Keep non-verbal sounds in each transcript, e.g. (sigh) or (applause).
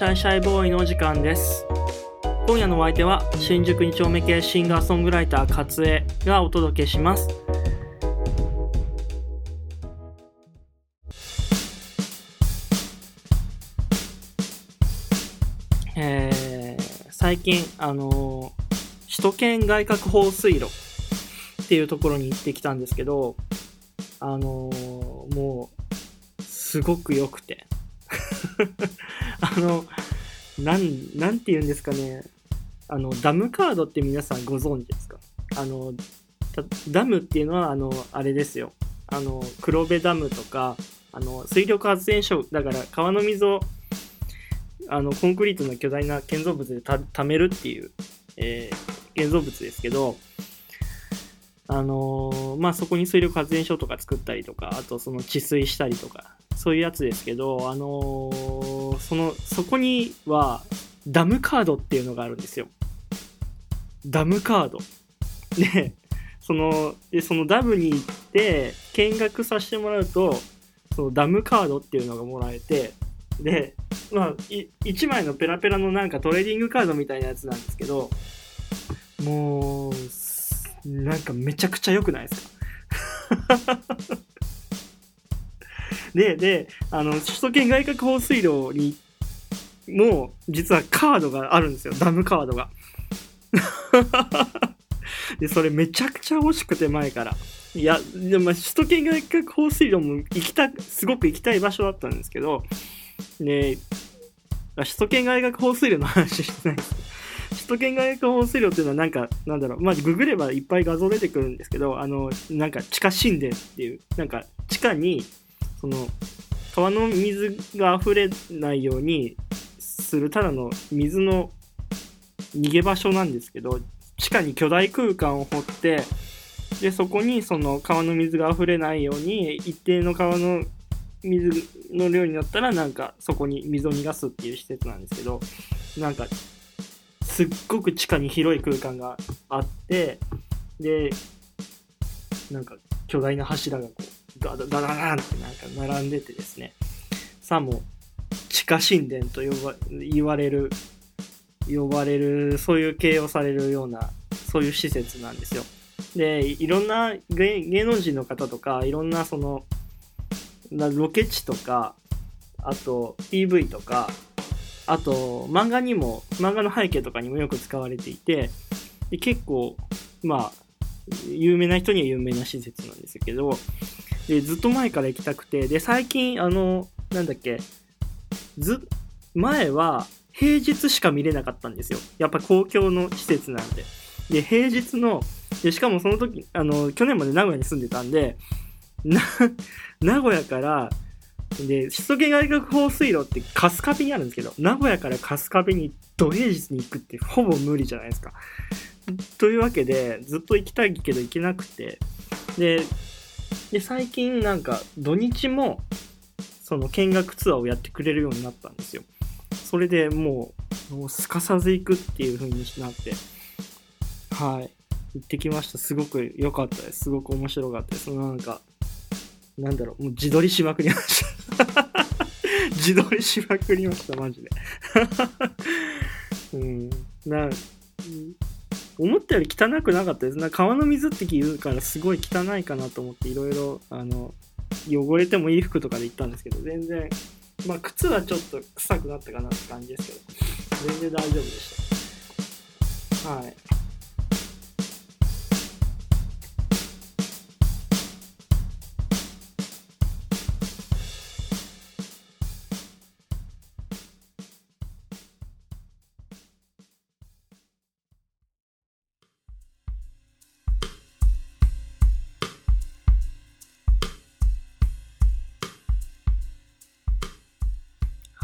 シャイシャイボーイのお時間です。今夜のお相手は新宿2丁目系シンガーソングライター勝江がお届けします。えー、最近あの首都圏外郭放水路っていうところに行ってきたんですけどあのもうすごく良くて。あの、なん、なんて言うんですかね。あの、ダムカードって皆さんご存知ですか？あの、ダムっていうのは、あの、あれですよ。あの、黒部ダムとか、あの、水力発電所、だから川の水を、あの、コンクリートの巨大な建造物でた貯めるっていう、えー、建造物ですけど、あのー、まあ、そこに水力発電所とか作ったりとか、あとその治水したりとか、そういうやつですけど、あのー、その、そこには、ダムカードっていうのがあるんですよ。ダムカード。で、その、で、そのダムに行って、見学させてもらうと、そのダムカードっていうのがもらえて、で、まあ、1枚のペラペラのなんかトレーディングカードみたいなやつなんですけど、もう、なんかめちゃくちゃ良くないですか？(laughs) (laughs) で、で、あの、首都圏外郭放水路にも、実はカードがあるんですよ。ダムカードが。(laughs) で、それめちゃくちゃ欲しくて前から。いや、でも、首都圏外郭放水路も行きた、すごく行きたい場所だったんですけど、で、首都圏外郭放水路の話してないです。首都圏外郭放水路っていうのはなんか、なんだろう、まあ、ググればいっぱい画像出てくるんですけど、あの、なんか地下神殿っていう、なんか地下にその川の水が溢れないようにするただの水の逃げ場所なんですけど地下に巨大空間を掘ってでそこにその川の水が溢れないように一定の川の水の量になったらなんかそこに水を逃がすっていう施設なんですけどなんかすっごく地下に広い空間があってでなんか巨大な柱がこうガダダダダンってなんか並んでてですね、さも地下神殿と呼ば言われる、呼ばれる、そういう形容されるような、そういう施設なんですよ。で、いろんな芸能人の方とか、いろんなその、ロケ地とか、あと PV とか、あと漫画にも、漫画の背景とかにもよく使われていて、結構、まあ、有名な人には有名な施設なんですけど、で、ずっと前から行きたくて、で、最近、あの、なんだっけ、ず、前は平日しか見れなかったんですよ。やっぱ公共の施設なんで。で、平日の、で、しかもその時、あの、去年まで名古屋に住んでたんで、な、(laughs) 名古屋から、で、首都圏外国放水路って春日部にあるんですけど、名古屋から春日部に土平日に行くってほぼ無理じゃないですか。というわけで、ずっと行きたいけど行けなくて、で、で、最近なんか土日もその見学ツアーをやってくれるようになったんですよ。それでもう、もうすかさず行くっていう風になって、はい。行ってきました。すごく良かったです。すごく面白かったです。そのなんか、なんだろう、もう自撮りしまくりました。(laughs) 自撮りしまくりました、マジで。(laughs) うん。な、思ったより汚くなかったです。な川の水って言うからすごい汚いかなと思っていろいろあの汚れてもいい服とかで行ったんですけど全然まあ靴はちょっと臭くなったかなって感じですけど全然大丈夫でした。はい。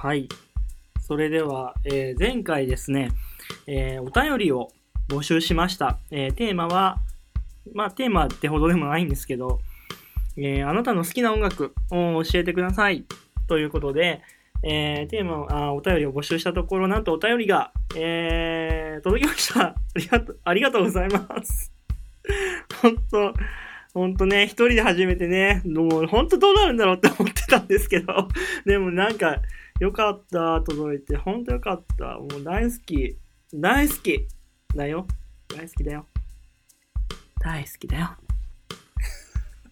はい。それでは、えー、前回ですね、えー、お便りを募集しました。えー、テーマは、まあ、テーマってほどでもないんですけど、えあなたの好きな音楽を教えてください。ということで、えテーマあ、お便りを募集したところ、なんとお便りが、え届きました。ありがとう、ありがとうございます。(laughs) 本当ほんとね、一人で初めてね、もうほんとどうなるんだろうって思ってたんですけど、(laughs) でもなんか、よかった、届いて。ほんとよかった。もう大好き。大好きだよ。大好きだよ。大好きだよ。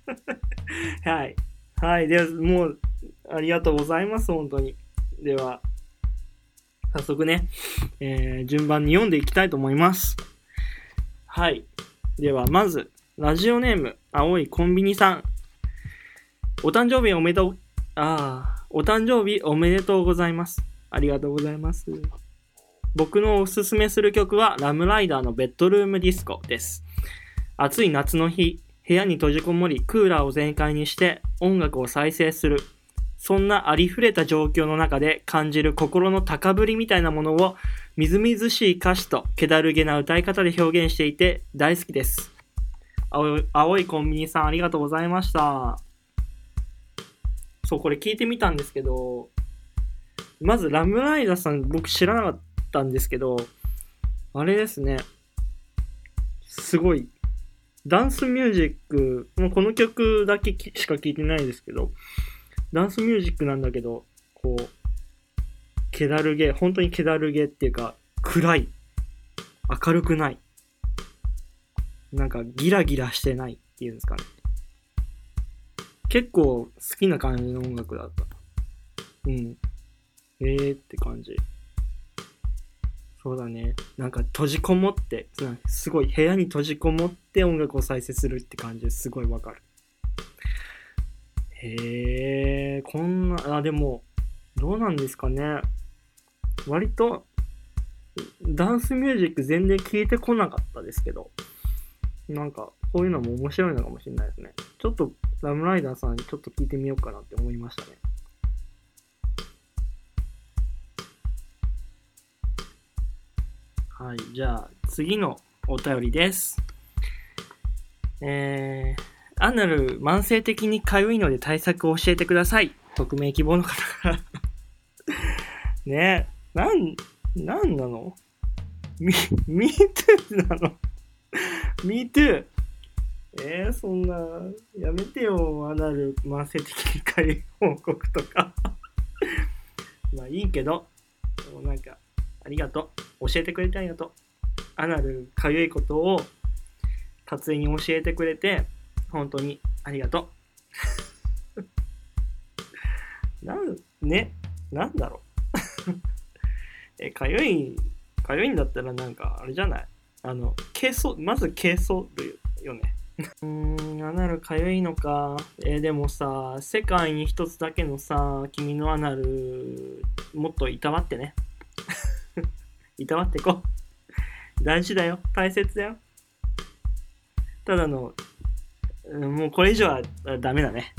(laughs) はい。はい。では、もう、ありがとうございます、本当に。では、早速ね、えー順番に読んでいきたいと思います。はい。では、まず、ラジオネーム、青いコンビニさん。お誕生日おめでとう、ああ、お誕生日おめでとうございます。ありがとうございます。僕のおすすめする曲は、ラムライダーのベッドルームディスコです。暑い夏の日、部屋に閉じこもり、クーラーを全開にして音楽を再生する。そんなありふれた状況の中で感じる心の高ぶりみたいなものをみずみずしい歌詞と気だるげな歌い方で表現していて大好きです。青い青いコンビニさんありがとうございました。そう、これ聞いてみたんですけど、まずラムライダーさん僕知らなかったんですけど、あれですね。すごい。ダンスミュージック、もうこの曲だけしか聞いてないですけど、ダンスミュージックなんだけど、こう、気だるげ、本当に気だるげっていうか、暗い。明るくない。なんかギラギラしてないっていうんですかね。結構好きな感じの音楽だった。うん。えーって感じ。そうだね。なんか閉じこもって、すごい部屋に閉じこもって音楽を再生するって感じですごいわかる。へえ、こんな、あ、でも、どうなんですかね。割と、ダンスミュージック全然聞いてこなかったですけど、なんか、こういうのも面白いのかもしれないですね。ちょっと、ラムライダーさんにちょっと聞いてみようかなって思いましたね。はい、じゃあ、次のお便りです。えー、アナル慢性的に痒いので対策を教えてください。匿名希望の方から。(laughs) ねえ、なん、なんなの？み、me too なの？?me too! えー、そんな、やめてよ、アナル慢性的に痒い報告とか。(laughs) まあいいけど、でもなんか、ありがとう。教えてくれてありがとう。アナル痒いことを、達也に教えてくれて、本当にありがとう。(laughs) なん、ね、なんだろう。(laughs) え、かゆい、かゆいんだったらなんか、あれじゃない？あの、軽装、まず軽装るよね。うーん、アナルかゆいのか。えーでもさ、世界に一つだけのさ、君のアナル、もっといたわってね。(laughs) いたわってこう。大事だよ。大切だよ。ただの、もうこれ以上はダメだね。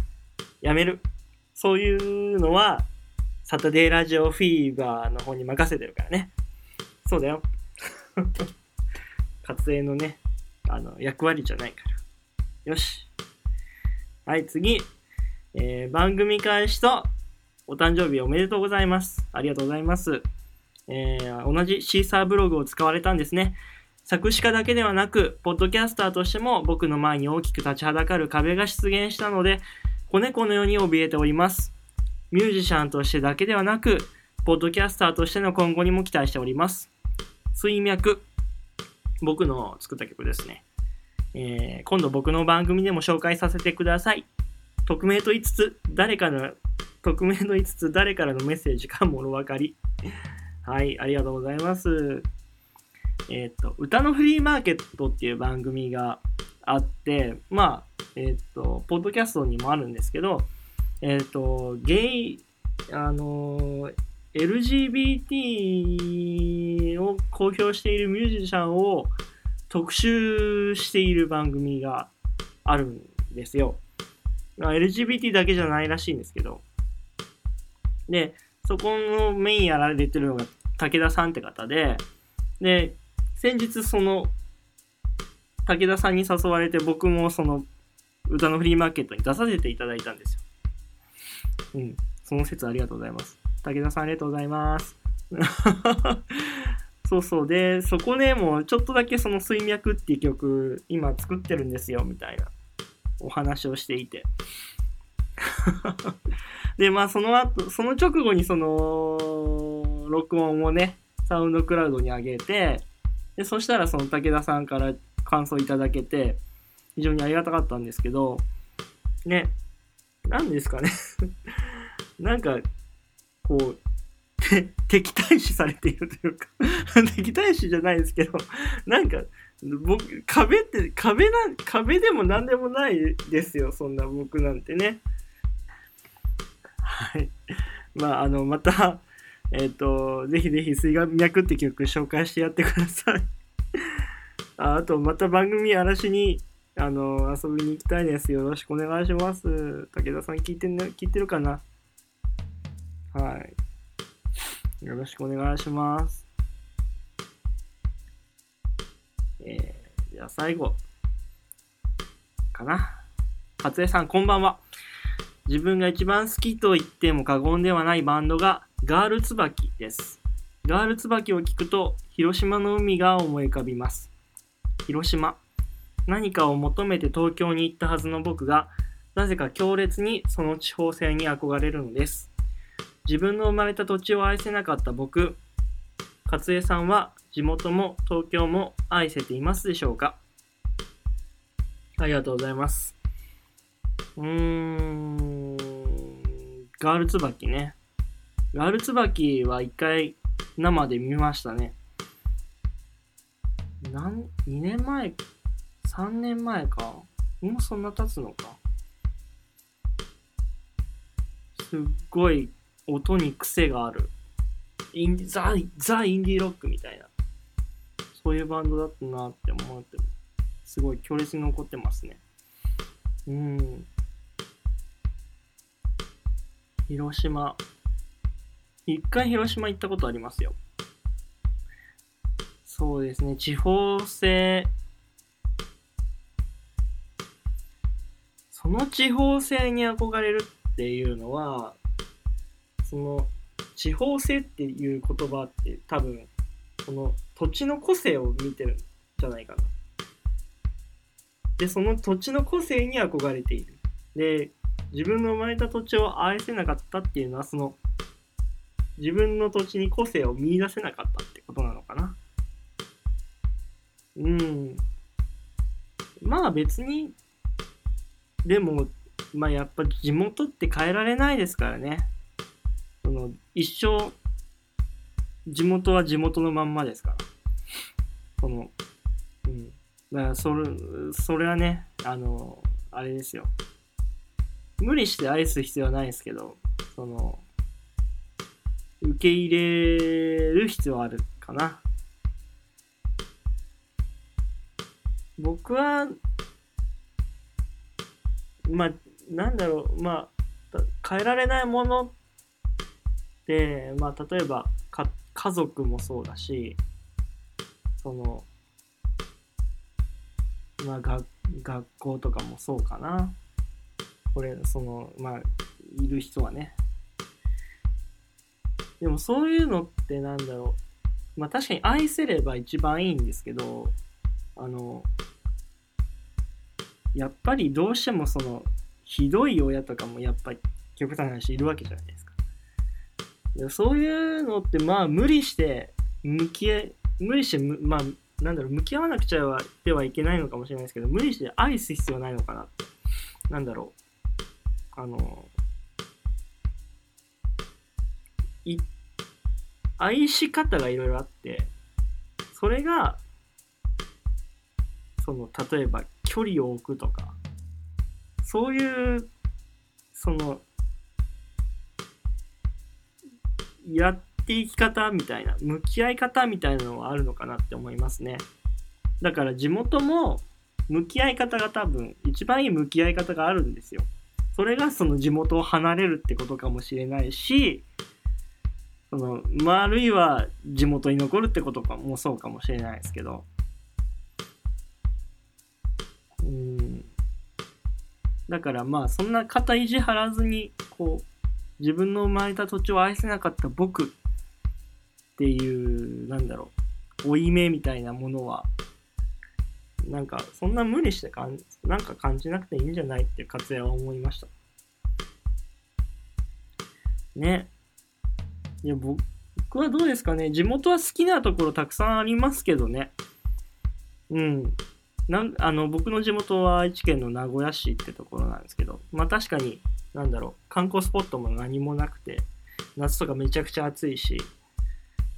やめる。そういうのは、サタデーラジオフィーバーの方に任せてるからね。そうだよ。(laughs) 活営のね、あの、役割じゃないから。よし。はい、次。えー番組開始と、お誕生日おめでとうございます。ありがとうございます。えー同じシーサーブログを使われたんですね。作詞家だけではなく、ポッドキャスターとしても僕の前に大きく立ちはだかる壁が出現したので、子猫のように怯えております。ミュージシャンとしてだけではなく、ポッドキャスターとしての今後にも期待しております。水脈。僕の作った曲ですね。えー今度僕の番組でも紹介させてください。匿名と言いつつ、誰かの、匿名と言いつつ、誰からのメッセージかもろ分かり。はい、ありがとうございます。えっ、と、歌のフリーマーケットっていう番組があって、まあ、えっ、と、ポッドキャストにもあるんですけど、えっ、と、ゲイ、あの LGBT を公表しているミュージシャンを特集している番組があるんですよ。まあ LGBT だけじゃないらしいんですけど。で、そこのメインやられてるのが武田さんって方で、で、先日その、武田さんに誘われて僕もその歌のフリーマーケットに出させていただいたんですよ。うん。その説ありがとうございます。武田さんありがとうございます。(laughs) そうそう。で、そこでもうちょっとだけその水脈っていう曲今作ってるんですよみたいなお話をしていて。(laughs) で、まあその後、その直後にその、録音をね、サウンドクラウドに上げて、で、そしたらその武田さんから感想いただけて、非常にありがたかったんですけど、ね、何ですかね (laughs) なんか、こう、(laughs) 敵対視されているというか (laughs) 敵対視じゃないですけど、なんか、僕、壁って、壁な、壁でも何でもないですよ、そんな僕なんてね。はい。まあ、あの、また、えっ、ー、と、ぜひぜひ水脈って曲紹介してやってください (laughs) あ。あと、また番組荒らしに、あの、遊びに行きたいです。よろしくお願いします。武田さん聞いて、ね、聞いてるかな？はい。よろしくお願いします。えー、じゃあ最後。かな。勝江さん、こんばんは。自分が一番好きと言っても過言ではないバンドがガールツバキです。ガールツバキを聞くと広島の海が思い浮かびます。広島。何かを求めて東京に行ったはずの僕が、なぜか強烈にその地方性に憧れるのです。自分の生まれた土地を愛せなかった僕、勝江さんは地元も東京も愛せていますでしょうか？ありがとうございます。うーん、ガールツバキね。ガールツバキは一回生で見ましたね。なん、2年前、3年前か。もうそんな経つのか。すっごい音に癖がある。インザ、ザ・インディーロックみたいな。そういうバンドだったなって思って、すごい強烈に残ってますね。うん。広島。一回広島行ったことありますよ。そうですね、地方性。その地方性に憧れるっていうのは、その地方性っていう言葉って多分、その土地の個性を見てるんじゃないかな。で、その土地の個性に憧れている。で、自分の生まれた土地を愛せなかったっていうのは、その、自分の土地に個性を見出せなかったってことなのかな。うん。まあ別に、でも、まあやっぱ地元って変えられないですからね。その、一生、地元は地元のまんまですから。その、うん。だからそれ、それはね、あの、あれですよ。無理して愛す必要はないですけど、その、受け入れる必要はあるかな。僕は、まあ、なんだろう、まあ、変えられないもの、まあ、例えばか、家族もそうだし、その、まあ、が学校とかもそうかな。これ、その、まあ、いる人はね。でもそういうのってなんだろう。まあ確かに愛せれば一番いいんですけど、あの、やっぱりどうしてもその、ひどい親とかもやっぱり極端な話いるわけじゃないですか。そういうのってまあ無理して向き合い、無理してまあなんだろう、向き合わなくちゃではいけないのかもしれないですけど、無理して愛す必要ないのかなって。なんだろう。あの、い、愛し方がいろいろあって、それが、その、例えば距離を置くとか、そういう、その、やっていき方みたいな、向き合い方みたいなのはあるのかなって思いますね。だから地元も向き合い方が多分一番いい向き合い方があるんですよ。それがその地元を離れるってことかもしれないし、その、まあ、あるいは地元に残るってことかもそうかもしれないですけど、うん。だからまあ、そんな肩意地張らずに、こう、自分の生まれた土地を愛せなかった僕っていう、なんだろう、負い目みたいなものは、なんか、そんな無理してかん、なんか感じなくていいんじゃないって活也は思いました。ね。いや、僕はどうですかね。地元は好きなところたくさんありますけどね。うん。なんあの僕の地元は愛知県の名古屋市ってところなんですけど、まあ確かに、なんだろう、観光スポットも何もなくて、夏とかめちゃくちゃ暑いし、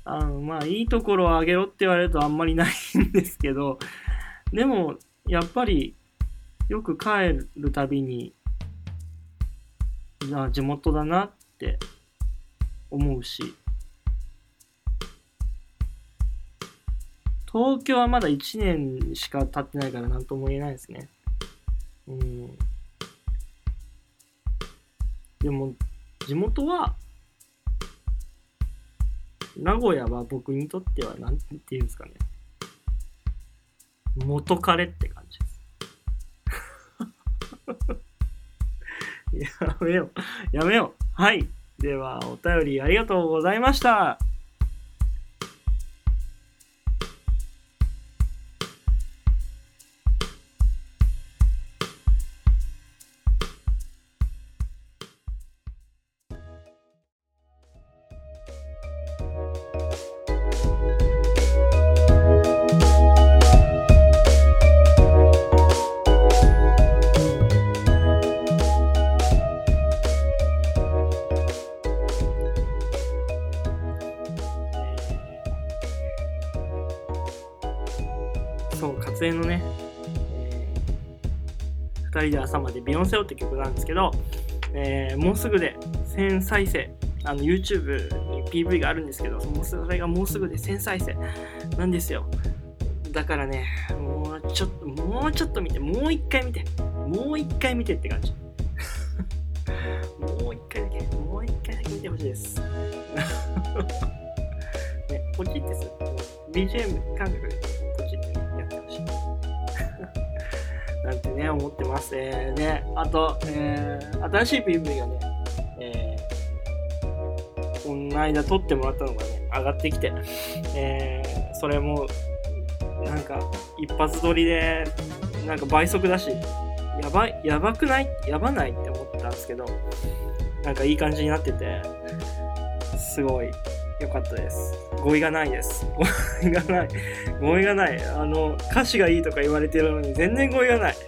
あのまあいいところをあげろって言われるとあんまりないんですけど、でもやっぱりよく帰るたびに、あ地元だなって思うし、東京はまだ1年しか経ってないから何とも言えないですね。うん。でも、地元は、名古屋は僕にとっては何て言うんですかね。元彼って感じです。(laughs) やめよう。やめよう。はい。では、お便りありがとうございました。で朝までビヨンセオって曲なんですけど、えーもうすぐで1000再生、あの YouTube に PV があるんですけど、もうそれがもうすぐで1000再生なんですよ。だからね、もうちょっと、もうちょっと見て、もう一回見て、もう一回見てって感じ。(laughs) もう一回だけ、もう一回だけ見てほしいです。(laughs) ね、ポチってする。BGM 感覚でなんてね、思ってます。えー、ね、あと、えー、新しい PV がね、えー、この間撮ってもらったのがね、上がってきて、えー、それも、なんか、一発撮りで、なんか倍速だし、やばい、やばくないやばないって思ったんですけど、なんかいい感じになってて、すごい良かったです。語彙がないです。語彙がない。語彙がない。あの、歌詞がいいとか言われてるのに全然語彙がない。(laughs)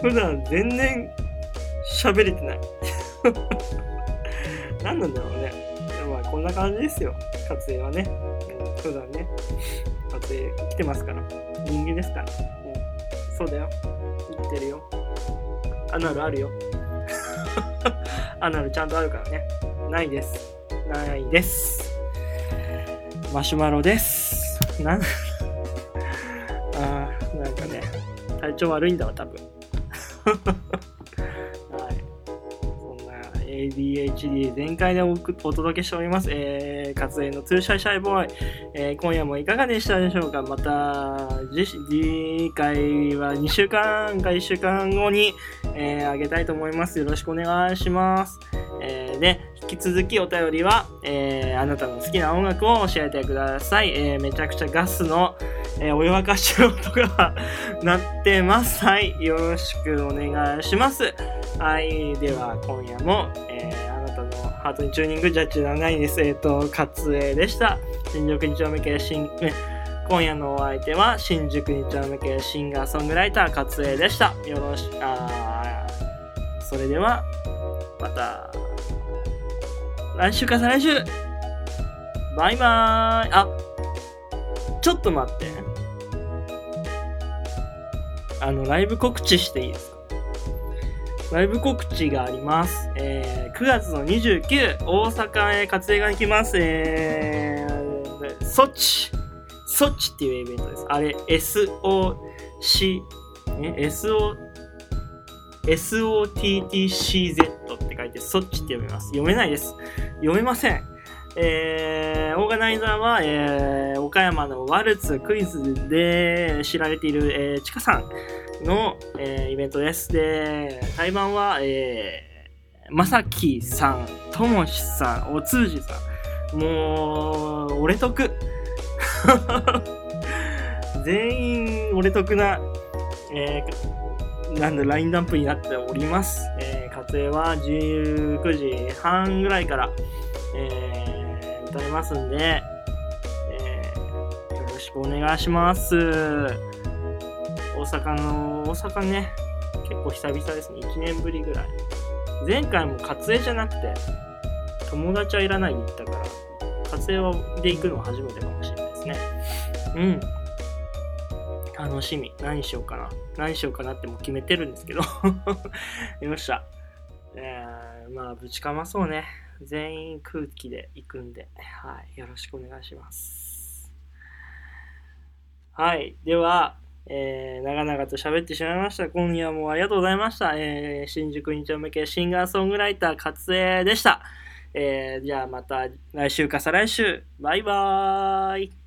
普段全然喋れてない。(laughs) 何なんだろうね。まあこんな感じですよ。撮影はね。うん、普段ね。撮影来てますから。人間ですから。うん、そうだよ。生きてるよ。アナルあるよ。アナルちゃんとあるからね。ないです。ないです。マシュマロです。なん、(laughs) あーなんかね、体調悪いんだわ、多分。ADHD 全開でおお届けしております。えー、活演のツーシャイシャイボーイ。えー今夜もいかがでしたでしょうか？また、次次回は2週間か1週間後に、えーあげたいと思います。よろしくお願いします。えーで、引き続きお便りは、えーあなたの好きな音楽を教えてください。えーめちゃくちゃガスの、えーお湯沸かしの音が鳴ってます。はい。よろしくお願いします。はい。では、今夜も、えーあなたのハートにチューニングジャッジ7位です。えっ、と、勝栄でした。新宿二丁目系新、今夜のお相手は新宿二丁目系シンガーソングライター勝栄でした。よろしく、あそれでは、また、来週か再来週バイバーイあ、ちょっと待って。あの、ライブ告知していいですか？ライブ告知があります。えー、9月の29、大阪へ活動が行きます。えー、ソチ。ソチっていうイベントです。あれ、SOC、え ?SO、SOTTCZ って書いて、ソッチって読みます。読めないです。読めません。えー、オーガナイザーは、えー、岡山のワルツクイズで知られている、えー、ちかさんの、えーイベントです。で、対バンは、えー、まさきさん、ともしさん、おつうじさん。もう、俺得。(laughs) 全員、俺得な、えー、なんだ、ラインナップになっております。えー、活影は19時半ぐらいから、えー、歌いますんで、えー、よろしくお願いします。大阪の、大阪ね、結構久々ですね。1年ぶりぐらい。前回も撮影じゃなくて、友達はいらないで行ったから、撮影で行くのは初めてかもしれないですね。うん。楽しみ。何しようかな。何しようかなってもう決めてるんですけど。(laughs) よっしゃ。えー、まあ、ぶちかまそうね。全員空気で行くんで、はい。よろしくお願いします。はい。では、えー、長々と喋ってしまいました。今夜もありがとうございました。えー、新宿2丁目系シンガーソングライター、勝江でした。えー、じゃあまた来週か再来週。バイバーイ。